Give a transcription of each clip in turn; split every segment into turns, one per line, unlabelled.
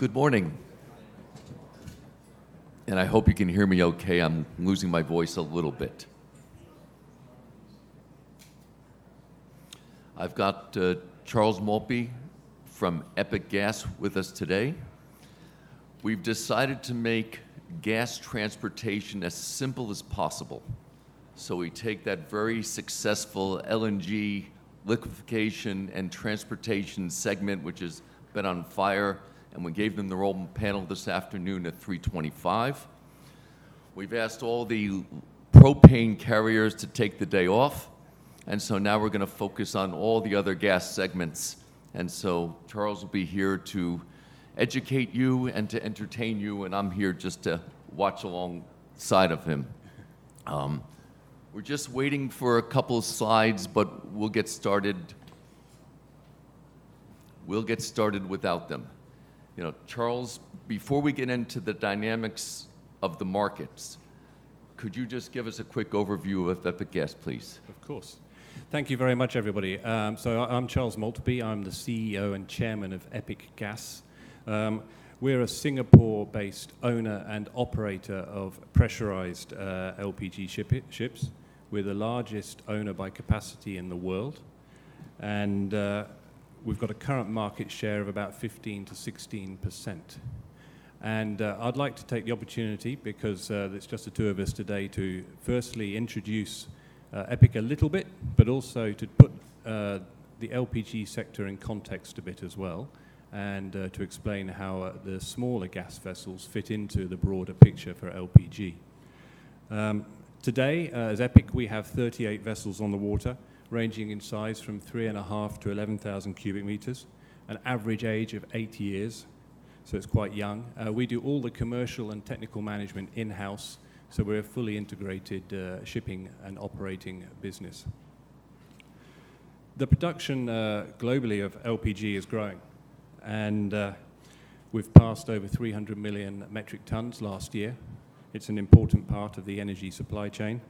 Good morning. And I hope you can hear me okay. I'm losing my voice a little bit. I've got uh, Charles Maltby from Epic Gas with us today. We've decided to make gas transportation as simple as possible. So we take that very successful LNG liquefaction and transportation segment, which has been on fire, and we gave them the roll panel this afternoon at 325. We've asked all the propane carriers to take the day off, and so now we're going to focus on all the other gas segments. And so Charles will be here to educate you and to entertain you, and I'm here just to watch alongside of him. Um, we're just waiting for a couple of slides, but we'll get started. We'll get started without them. You know, Charles, before we get into the dynamics of the markets, could you just give us a quick overview of Epic Gas, please?
Of course. Thank you very much, everybody. Um, so I'm Charles Maltby. I'm the CEO and chairman of Epic Gas. Um, we're a Singapore-based owner and operator of pressurized uh, LPG ship ships. We're the largest owner by capacity in the world, and uh, we've got a current market share of about 15 to 16 percent. And uh, I'd like to take the opportunity, because uh, it's just the two of us today, to firstly introduce uh, Epic a little bit, but also to put uh, the LPG sector in context a bit as well, and uh, to explain how uh, the smaller gas vessels fit into the broader picture for LPG. Um, Today, as Epic, we have 38 vessels on the water, ranging in size from 3.5 to 11,000 cubic meters, an average age of eight years, so it's quite young. Uh, we do all the commercial and technical management in-house, so we're a fully integrated uh, shipping and operating business. The production uh, globally of LPG is growing, and uh, we've passed over 300 million metric tons last year, it's an important part of the energy supply chain,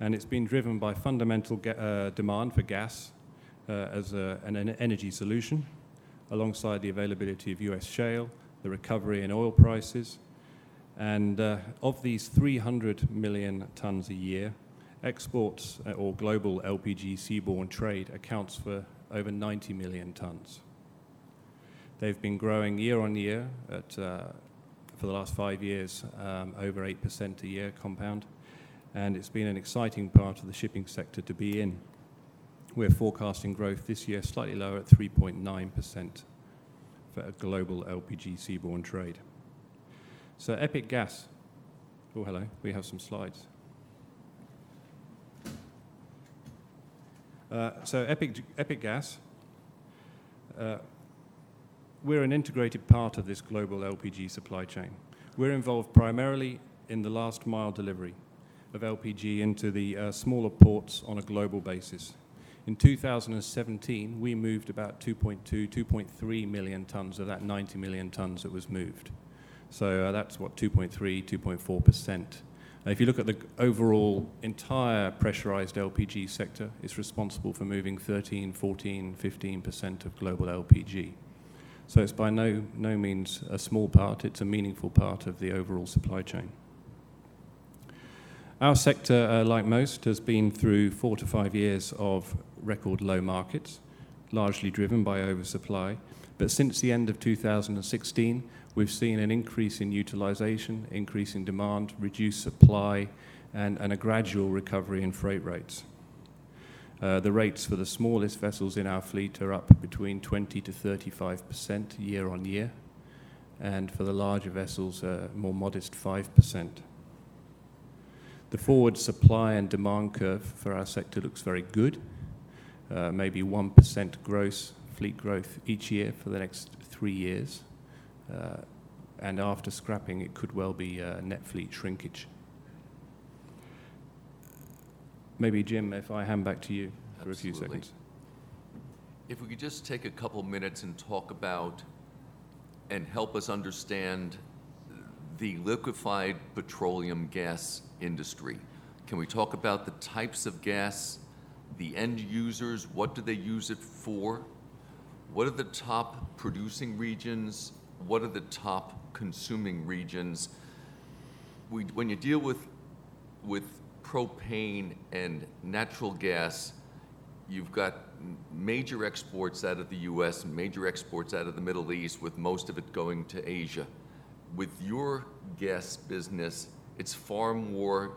and it's been driven by fundamental uh, demand for gas uh, as a, an energy solution, alongside the availability of US shale, the recovery in oil prices, and uh, of these 300 million tons a year, exports uh, or global LPG seaborne trade accounts for over 90 million tons. They've been growing year on year at uh, for the last five years, um, over 8% a year compound, and it's been an exciting part of the shipping sector to be in. We're forecasting growth this year slightly lower at 3.9% for a global LPG seaborne trade. So Epic Gas. Oh, hello. We have some slides. Uh, so Epic, Epic Gas, uh, we're an integrated part of this global LPG supply chain. We're involved primarily in the last mile delivery of LPG into the uh, smaller ports on a global basis. In 2017, we moved about 2.2, 2.3 million tons of that 90 million tons that was moved. So uh, that's what 2.3, 2.4%. If you look at the overall entire pressurized LPG sector, it's responsible for moving 13, 14, 15% of global LPG. So it's by no, no means a small part, it's a meaningful part of the overall supply chain. Our sector, uh, like most, has been through four to five years of record low markets, largely driven by oversupply. But since the end of 2016, we've seen an increase in utilization, increase in demand, reduced supply, and, and a gradual recovery in freight rates. Uh, the rates for the smallest vessels in our fleet are up between 20 to 35 percent year on year, and for the larger vessels, a uh, more modest 5 percent. The forward supply and demand curve for our sector looks very good, uh, maybe 1% gross fleet growth each year for the next three years. Uh, and after scrapping, it could well be uh, net fleet shrinkage. Maybe, Jim, if I hand back to you for a few seconds.
If we could just take a couple minutes and talk about and help us understand the liquefied petroleum gas industry. Can we talk about the types of gas, the end users, what do they use it for? What are the top producing regions what are the top consuming regions? When you deal with with propane and natural gas, you've got major exports out of the U.S. major exports out of the Middle East, with most of it going to Asia. With your gas business, it's far more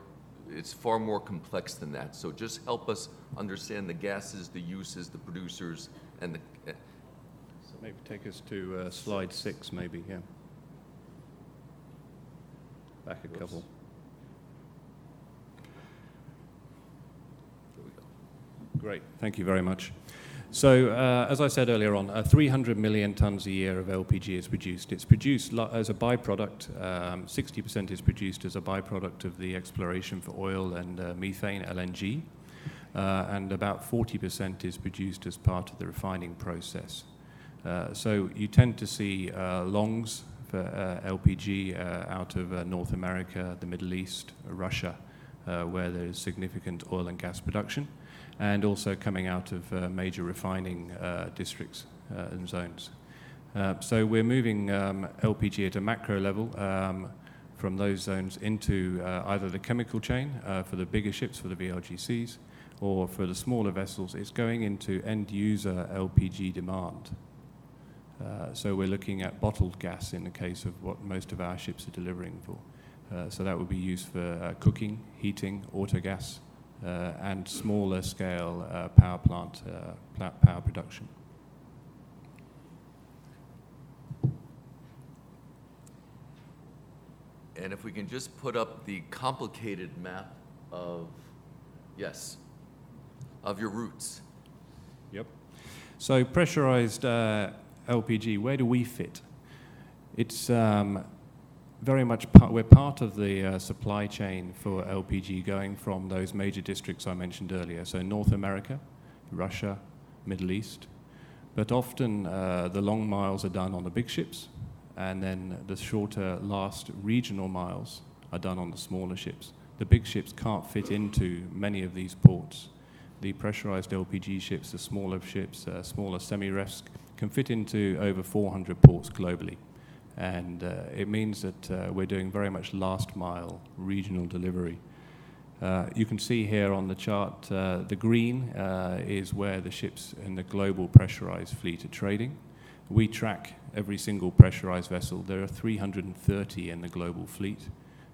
complex than that. So just help us understand the gases, the uses, the producers, and the... Eh.
So maybe take us to uh, slide six, maybe. Yeah. Back a couple.
There we go.
Great. Thank you very much. So, uh, as I said earlier on, uh, 300 million tons a year of LPG is produced. It's produced as a by-product. Um, 60% is produced as a by-product of the exploration for oil and uh, methane, LNG, and about 40% is produced as part of the refining process. So you tend to see longs for LPG out of North America, the Middle East, Russia, where there is significant oil and gas production, and also coming out of uh, major refining uh, districts uh, and zones. So we're moving um, LPG at a macro level um, from those zones into either the chemical chain for the bigger ships, for the VLGCs, or for the smaller vessels, it's going into end-user LPG demand. So we're looking at bottled gas in the case of what most of our ships are delivering for. So that would be used for cooking, heating, auto autogas, Uh, and smaller scale uh, power plant uh, power production.
And if we can just put up the complicated map of... Yes, of your routes.
Yep. So pressurized LPG, where do we fit? It's um, very much we're part of the uh, supply chain for LPG going from those major districts I mentioned earlier, so North America, Russia, Middle East. But often, uh, the long miles are done on the big ships, and then the shorter last regional miles are done on the smaller ships. The big ships can't fit into many of these ports. The pressurized LPG ships, the smaller ships, uh, smaller semi-refs, can fit into over 400 ports globally. And uh, it means that uh, we're doing very much last mile regional delivery. Uh, you can see here on the chart, the green is where the ships in the global pressurized fleet are trading. We track every single pressurized vessel. There are 330 in the global fleet,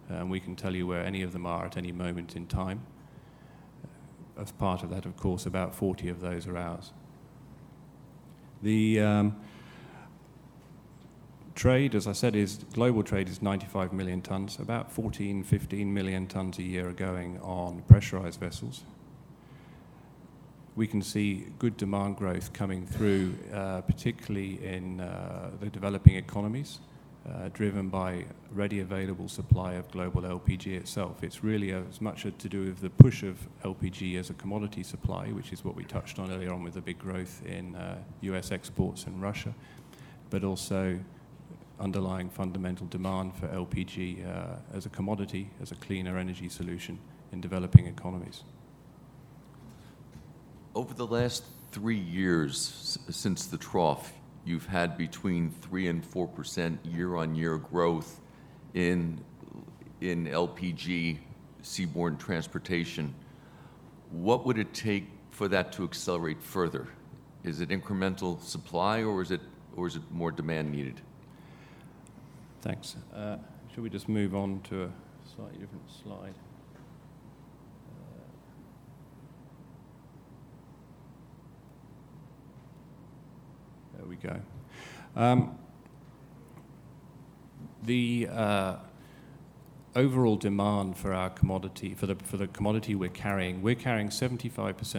and we can tell you where any of them are at any moment in time. As part of that, of course, about 40 of those are ours. The um, trade, as I said, is global trade is 95 million tons. About 14-15 million tons a year are going on pressurized vessels. We can see good demand growth coming through, uh, particularly in uh, the developing economies, uh, driven by ready available supply of global LPG itself. It's really as much to do with the push of LPG as a commodity supply, which is what we touched on earlier on with the big growth in U.S. exports and Russia, but also underlying fundamental demand for LPG uh, as a commodity, as a cleaner energy solution in developing economies.
Over the last three years, since the trough, you've had between 3 and 4% year-on-year growth in in LPG seaborne transportation. What would it take for that to accelerate further? Is it incremental supply, or is it, or is it more demand needed?
Thanks. Uh, should we just move on to a slightly different slide? Uh, there we go. Um, the uh, overall demand for our commodity, for the commodity we're carrying, we're carrying 75%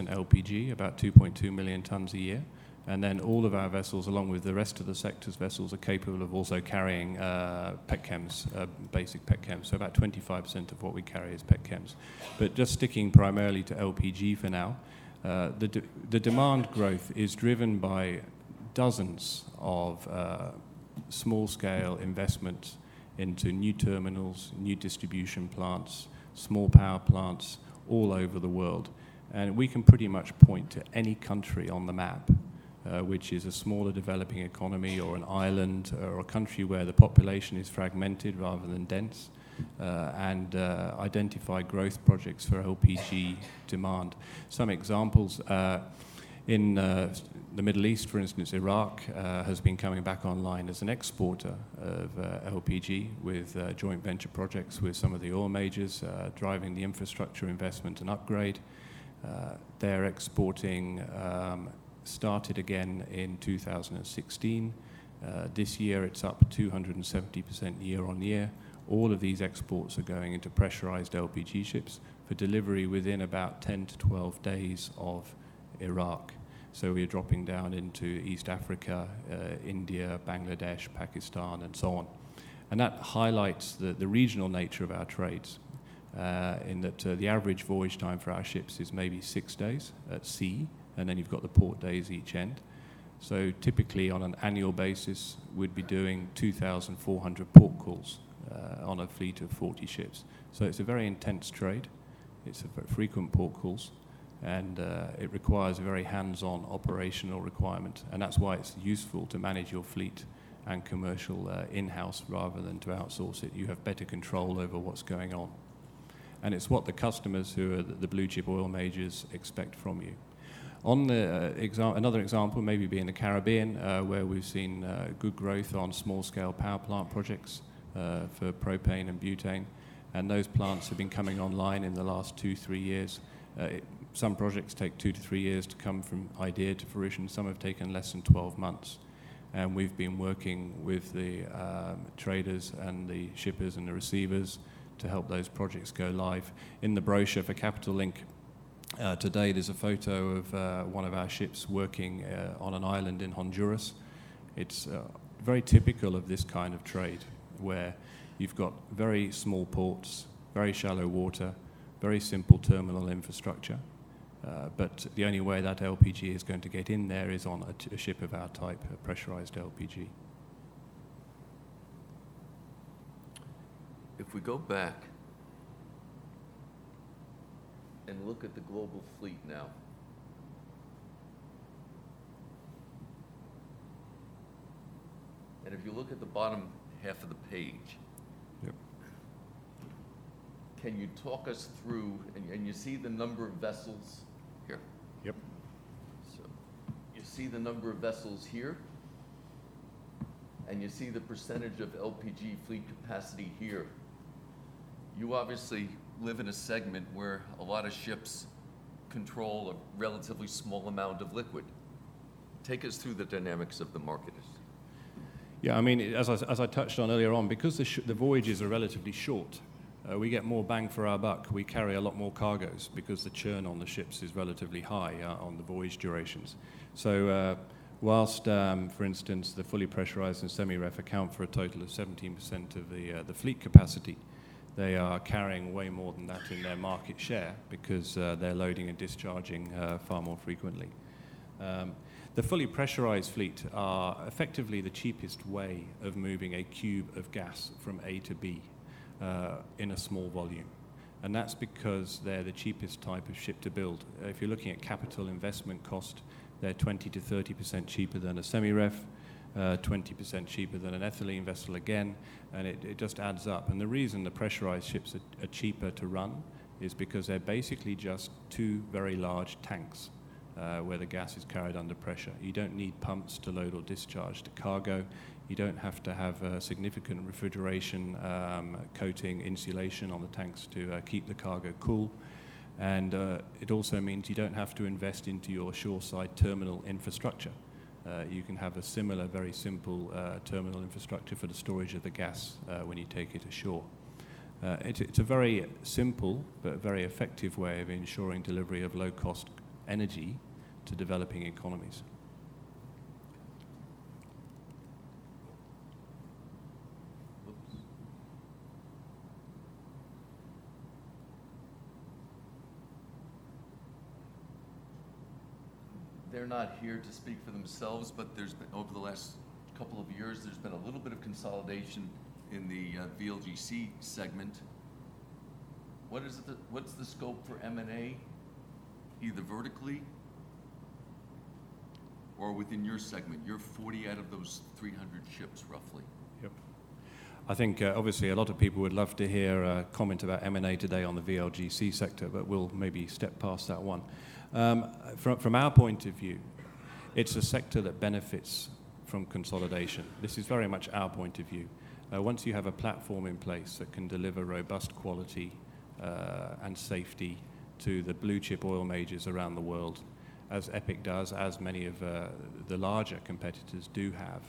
LPG, about 2.2 million tons a year, and then all of our vessels, along with the rest of the sector's vessels, are capable of also carrying uh, petchems, uh, basic petchems. So about 25% of what we carry is petchems. But just sticking primarily to LPG for now, uh, the demand growth is driven by dozens of small-scale investments into new terminals, new distribution plants, small power plants all over the world. And we can pretty much point to any country on the map uh, which is a smaller developing economy or an island or a country where the population is fragmented rather than dense, uh, and uh, identify growth projects for LPG demand. Some examples uh, in uh, the Middle East, for instance, Iraq uh, has been coming back online as an exporter of uh, LPG with uh, joint venture projects with some of the oil majors, uh, driving the infrastructure investment and upgrade. Uh, they're exporting, um, started again in 2016. this year it's up 270% year on year. All of these exports are going into pressurized LPG ships for delivery within about 10 to 12 days of Iraq. So we're dropping down into East Africa, uh, India, Bangladesh, Pakistan, and so on. And that highlights the, the regional nature of our trades, uh, in that uh, the average voyage time for our ships is maybe six days at sea, and then you've got the port days each end. So typically, on an annual basis, we'd be doing 2,400 port calls uh, on a fleet of 40 ships. So it's a very intense trade. It's a frequent port calls and uh, it requires a very hands-on operational requirement, and that's why it's useful to manage your fleet and commercial uh, in-house rather than to outsource it. You have better control over what's going on, and it's what the customers who are the blue chip oil majors expect from you. On the uh, exa- another example, maybe be in the Caribbean, uh, where we've seen uh, good growth on small-scale power plant projects for propane and butane, and those plants have been coming online in the last two, three years. It, some projects take two to three years to come from idea to fruition. Some have taken less than 12 months. And we've been working with the um, traders and the shippers and the receivers to help those projects go live. In the brochure for Capital Link, uh, today there's a photo of uh, one of our ships working uh, on an island in Honduras. It's uh, very typical of this kind of trade where you've got very small ports, very shallow water, very simple terminal infrastructure. Uh, but the only way that LPG is going to get in there is on a, t- a ship of our type, a pressurized LPG.
If we go back and look at the global fleet now, and if you look at the bottom half of the page,
Yep.
can you talk us through, and, and you see the number of vessels here?
Yep.
So you see the number of vessels here, and you see the percentage of LPG fleet capacity here. You obviously live in a segment where a lot of ships control a relatively small amount of liquid. Take us through the dynamics of the market.
Yeah, I mean, as I, as I touched on earlier on, because the, sh- the voyages are relatively short, uh, we get more bang for our buck. We carry a lot more cargoes because the churn on the ships is relatively high uh, on the voyage durations. So, uh, whilst, um, for instance, the fully pressurized and semi-ref account for a total of 17% of the, uh, the fleet capacity, they are carrying way more than that in their market share because uh, they're loading and discharging uh, far more frequently. Um, the fully pressurized fleet are effectively the cheapest way of moving a cube of gas from A to B uh, in a small volume. And that's because they're the cheapest type of ship to build. If you're looking at capital investment cost, they're 20 to 30% cheaper than a semi ref, uh, 20% cheaper than an ethylene vessel again, and it, it just adds up. And the reason the pressurized ships are, are cheaper to run is because they're basically just two very large tanks uh, where the gas is carried under pressure. You don't need pumps to load or discharge the cargo. You don't have to have uh, significant refrigeration, um, coating, insulation on the tanks to uh, keep the cargo cool. And uh, it also means you don't have to invest into your shoreside terminal infrastructure. Uh, you can have a similar, very simple uh, terminal infrastructure for the storage of the gas uh, when you take it ashore. Uh, it, it's a very simple but very effective way of ensuring delivery of low cost energy to developing economies.
They're not here to speak for themselves, but there's been, over the last couple of years, there's been a little bit of consolidation in the uh, VLGC segment. What is the, what's the scope for M and A, either vertically or within your segment, you're 40 out of those 300 ships, roughly.
Yep. I think uh, obviously a lot of people would love to hear a comment about M&A today on the VLGC sector, but we'll maybe step past that one. Um, from, from our point of view, it's a sector that benefits from consolidation. This is very much our point of view. Uh, once you have a platform in place that can deliver robust quality uh, and safety to the blue chip oil majors around the world, as Epic does, as many of uh, the larger competitors do have,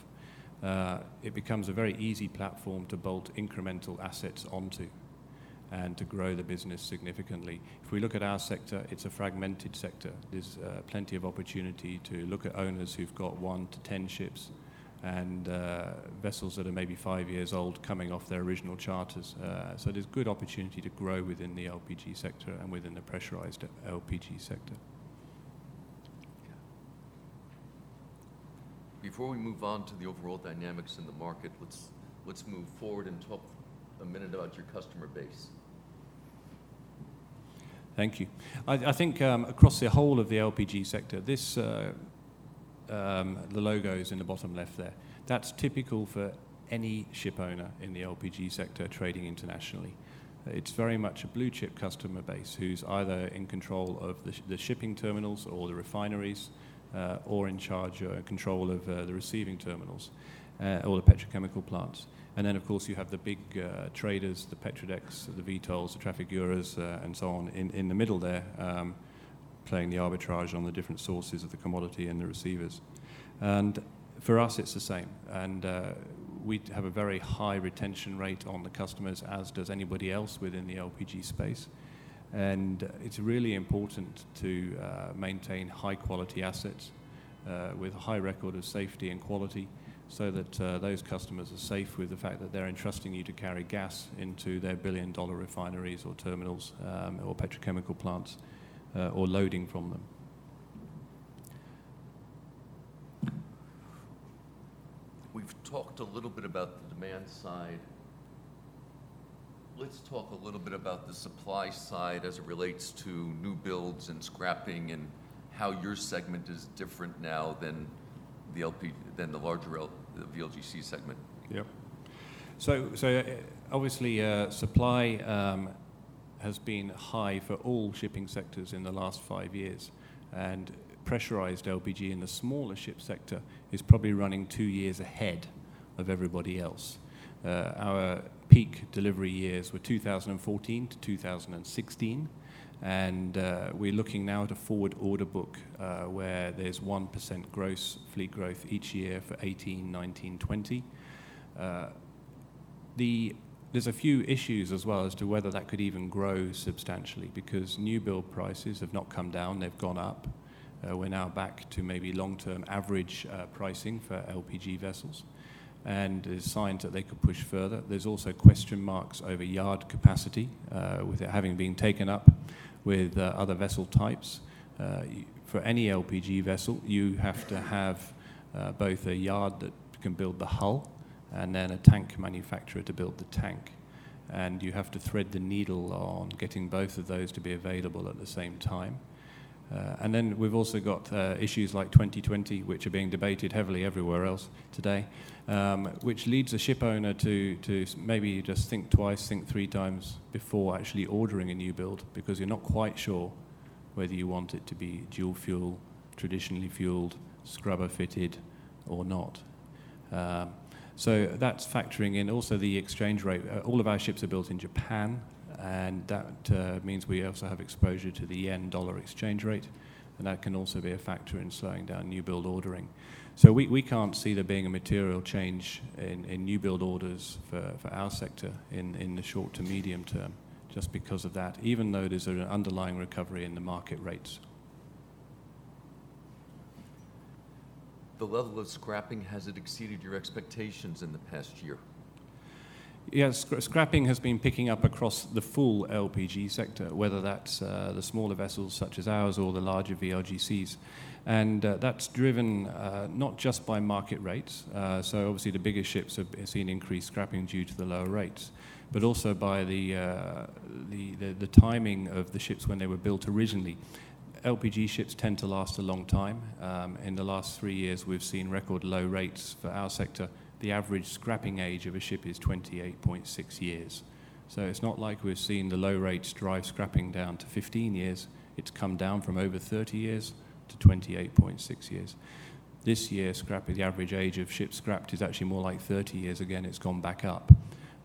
uh, it becomes a very easy platform to bolt incremental assets onto and to grow the business significantly. If we look at our sector, it's a fragmented sector. There's uh, plenty of opportunity to look at owners who've got one to 10 ships and uh, vessels that are maybe five years old coming off their original charters. Uh, so there's good opportunity to grow within the LPG sector and within the pressurized LPG sector.
Before we move on to the overall dynamics in the market, let's, let's move forward and talk a minute about your customer base.
Thank you. I, I think um, across the whole of the LPG sector, this, uh, um, the logos in the bottom left there, that's typical for any ship owner in the LPG sector trading internationally. It's very much a blue chip customer base who's either in control of the, sh- the shipping terminals or the refineries, uh, or in charge or control of uh, the receiving terminals uh, or the petrochemical plants. And then, of course, you have the big uh, traders, the Petredecs, the Vitols, the Trafiguras, uh, and so on in, in the middle there, um, playing the arbitrage on the different sources of the commodity and the receivers. And for us, it's the same. And uh, we have a very high retention rate on the customers, as does anybody else within the LPG space. And it's really important to uh, maintain high quality assets uh, with a high record of safety and quality so that uh, those customers are safe with the fact that they're entrusting you to carry gas into their billion dollar refineries or terminals um, or petrochemical plants uh, or loading from them.
We've talked a little bit about the demand side let's talk a little bit about the supply side as it relates to new builds and scrapping and how your segment is different now than the LP than the larger VLGC segment.
Yep. So, so uh, obviously, uh, supply um, has been high for all shipping sectors in the last five years, and pressurized LPG in the smaller ship sector is probably running two years ahead of everybody else. Uh, our peak delivery years were 2014 to 2016. And uh, we're looking now at a forward order book uh, where there's 1% gross fleet growth each year for 18, 19, 20. Uh, the, there's a few issues as well as to whether that could even grow substantially because new build prices have not come down, they've gone up. Uh, we're now back to maybe long term average uh, pricing for LPG vessels and there's signs that they could push further. There's also question marks over yard capacity, uh, with it having been taken up with uh, other vessel types. Uh, for any LPG vessel, you have to have uh, both a yard that can build the hull and then a tank manufacturer to build the tank. And you have to thread the needle on getting both of those to be available at the same time. Uh, and then we've also got uh, issues like 2020, which are being debated heavily everywhere else today, um, which leads a ship owner to, to maybe just think twice, think three times before actually ordering a new build because you're not quite sure whether you want it to be dual fuel, traditionally fueled, scrubber fitted, or not. Um, so that's factoring in also the exchange rate. Uh, all of our ships are built in Japan, and that uh, means we also have exposure to the yen dollar exchange rate, and that can also be a factor in slowing down new build ordering. So we, can't see there being a material change in, new build orders for, our sector in, in the short to medium term, just because of that, even though there's an underlying recovery in the market rates.
The level of scrapping, has it exceeded your expectations in the past year?
Yes, scrapping has been picking up across the full LPG sector, whether that's uh, the smaller vessels such as ours or the larger VLGCs. And uh, that's driven uh, not just by market rates, uh, so obviously the bigger ships have seen increased scrapping due to the lower rates, but also by the, uh, the, the, the timing of the ships when they were built originally. LPG ships tend to last a long time. Um, in the last three years, we've seen record low rates for our sector. The average scrapping age of a ship is 28.6 years. So it's not like we've seen the low rates drive scrapping down to 15 years. It's come down from over 30 years to 28.6 years. This year, scrapping, the average age of ships scrapped is actually more like 30 years. Again, it's gone back up.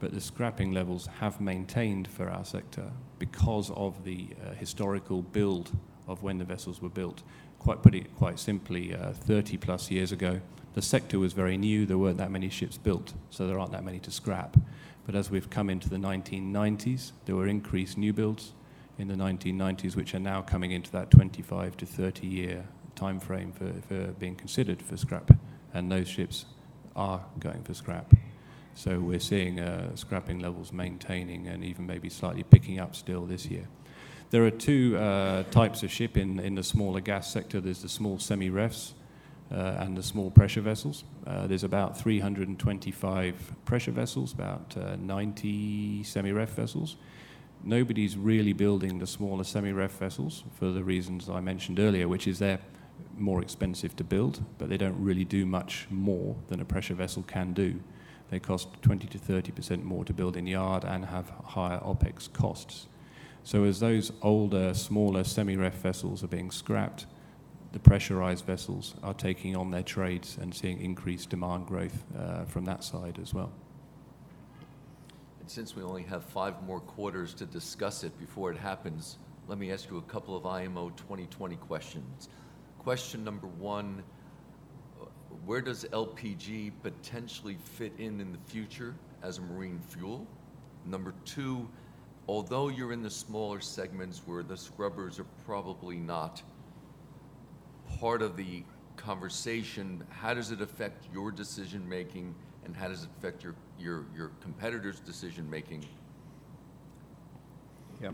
But the scrapping levels have maintained for our sector because of the uh, historical build of when the vessels were built. Quite put it quite simply, uh, 30 plus years ago, the sector was very new. There weren't that many ships built, so there aren't that many to scrap. But as we've come into the 1990s, there were increased new builds in the 1990s, which are now coming into that 25 to 30 year time frame for, for being considered for scrap. And those ships are going for scrap. So we're seeing uh, scrapping levels maintaining and even maybe slightly picking up still this year. There are two uh, types of ship in, in the smaller gas sector. There's the small semi-refs and the small pressure vessels. Uh, there's about 325 pressure vessels, about uh, 90 semi-ref vessels. Nobody's really building the smaller semi-ref vessels for the reasons I mentioned earlier, which is they're more expensive to build, but they don't really do much more than a pressure vessel can do. They cost 20 to 30% more to build in yard and have higher OPEX costs. So as those older, smaller semi-ref vessels are being scrapped, the pressurized vessels are taking on their trades and seeing increased demand growth uh, from that side as well.
And since we only have five more quarters to discuss it before it happens, let me ask you a couple of IMO 2020 questions. Question number one, where does LPG potentially fit in in the future as a marine fuel? Number two, although you're in the smaller segments where the scrubbers are probably not part of the conversation, how does it affect your decision making and how does it affect your, your, your competitors' decision making?
Yeah.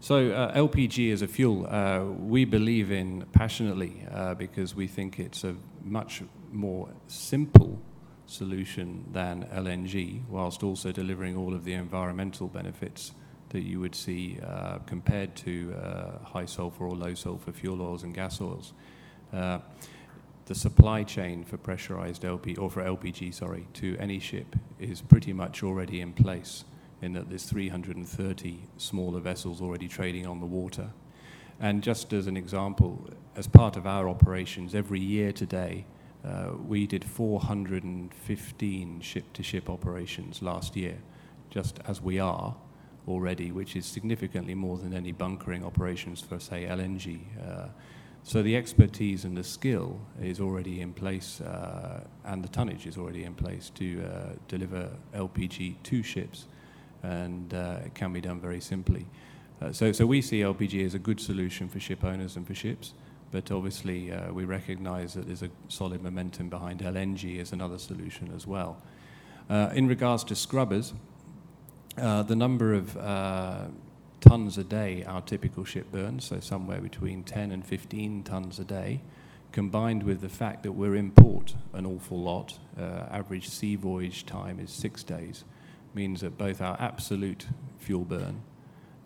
So uh, LPG as a fuel, uh, we believe in passionately uh, because we think it's a much more simple solution than LNG, whilst also delivering all of the environmental benefits that you would see uh, compared to uh, high sulfur or low sulfur fuel oils and gas oils. Uh, the supply chain for pressurized LP or for LPG, sorry, to any ship is pretty much already in place. In that there's 330 smaller vessels already trading on the water. And just as an example, as part of our operations, every year today, uh, we did 415 ship to ship operations last year, just as we are already, which is significantly more than any bunkering operations for, say, LNG. Uh, so the expertise and the skill is already in place, uh, and the tonnage is already in place to uh, deliver LPG to ships, and uh, it can be done very simply. Uh, so, so we see LPG as a good solution for ship owners and for ships, but obviously uh, we recognise that there's a solid momentum behind LNG as another solution as well. Uh, in regards to scrubbers, the number of tons a day our typical ship burns, so somewhere between 10 and 15 tons a day, combined with the fact that we're in port an awful lot, uh, average sea voyage time is six days, means that both our absolute fuel burn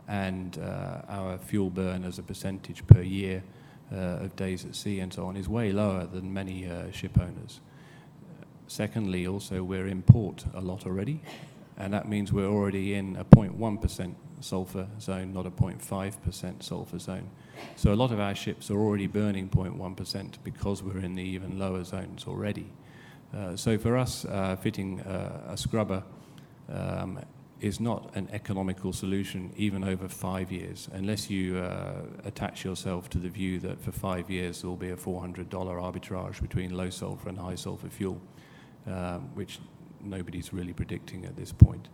and uh, our fuel burn as a percentage per year uh, of days at sea and so on is way lower than many ship owners. Secondly, also, we're in port a lot already, and that means we're already in a 0.1% sulfur zone, not a 0.5% sulfur zone. So a lot of our ships are already burning 0.1% because we're in the even lower zones already. Uh, so for us, uh, fitting uh, a scrubber um, is not an economical solution even over five years, unless you uh, attach yourself to the view that for five years there will be a $400 arbitrage between low sulfur and high sulfur fuel, um, which nobody's really predicting at this point.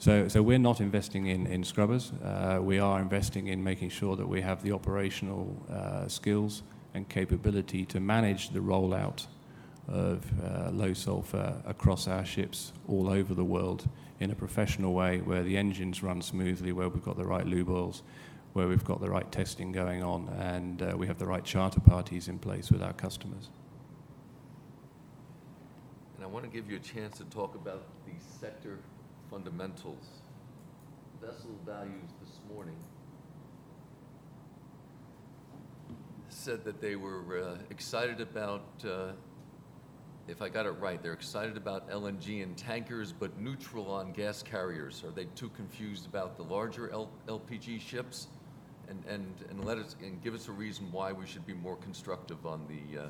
So, so we're not investing in, in scrubbers. Uh, we are investing in making sure that we have the operational uh, skills and capability to manage the rollout of uh, low sulfur across our ships all over the world in a professional way where the engines run smoothly, where we've got the right lube oils, where we've got the right testing going on, and uh, we have the right charter parties in place with our customers.
And I want to give you a chance to talk about the sector fundamentals. Vessel values this morning said that they were uh, excited about, uh, if I got it right, they're excited about LNG and tankers, but neutral on gas carriers. Are they too confused about the larger L- LPG ships? And, and, and let us, and give us a reason why we should be more constructive on the uh,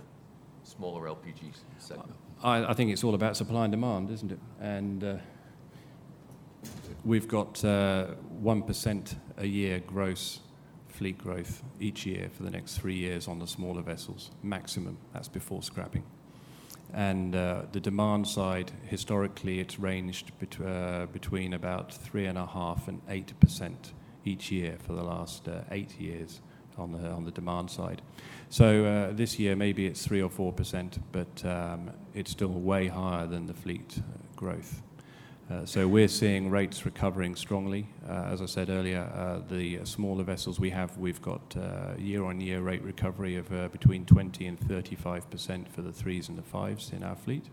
smaller LPG segment.
I, I think it's all about supply and demand, isn't it? And uh, we've got uh, 1% a year gross fleet growth each year for the next three years on the smaller vessels, maximum. That's before scrapping. And uh, the demand side, historically, it's ranged uh, between about 3.5 and 8% each year for the last uh, eight years on the, on the demand side. So uh, this year, maybe it's 3 or 4%, but um, it's still way higher than the fleet uh, growth. Uh, so we're seeing rates recovering strongly. Uh, as I said earlier, uh, the smaller vessels we have, we've got uh, year-on-year rate recovery of uh, between 20 and 35 percent for the threes and the fives in our fleet,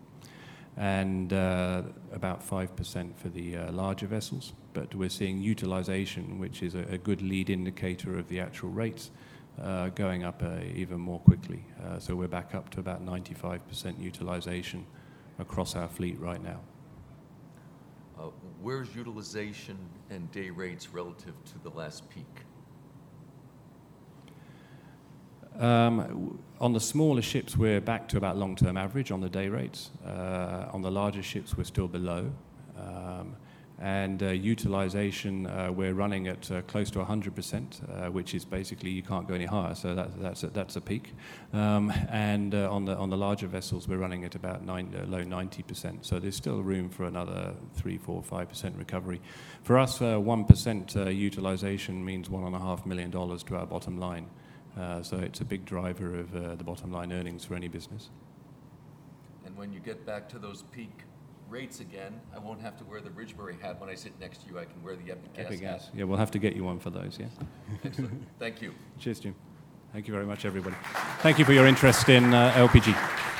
and uh, about 5 percent for the larger vessels. But we're seeing utilization, which is a, good lead indicator of the actual rates, going up even more quickly. so we're back up to about 95 percent utilization across our fleet right now.
Uh, where's utilization and day rates relative to the last peak?
Um, on the smaller ships, we're back to about long-term average on the day rates. Uh, on the larger ships, we're still below. And uh, utilization, uh, we're running at uh, close to 100%, uh, which is basically you can't go any higher, so that, that's, a, that's a peak. Um, and uh, on, the, on the larger vessels, we're running at about nine, uh, low 90%, so there's still room for another 3, 4, 5% recovery. For us, 1% utilization means $1.5 million to our bottom line. so it's a big driver of the bottom line earnings for any business.
And when you get back to those peak rates again, I won't have to wear the Ridgebury hat when I sit next to you. I can wear the Epic Gas
Epic
hat.
Gas. Yeah, we'll have to get you one for those, yeah.
Excellent. Thank you.
Cheers, Jim. Thank you very much, everybody. Thank you for your interest in uh, LPG.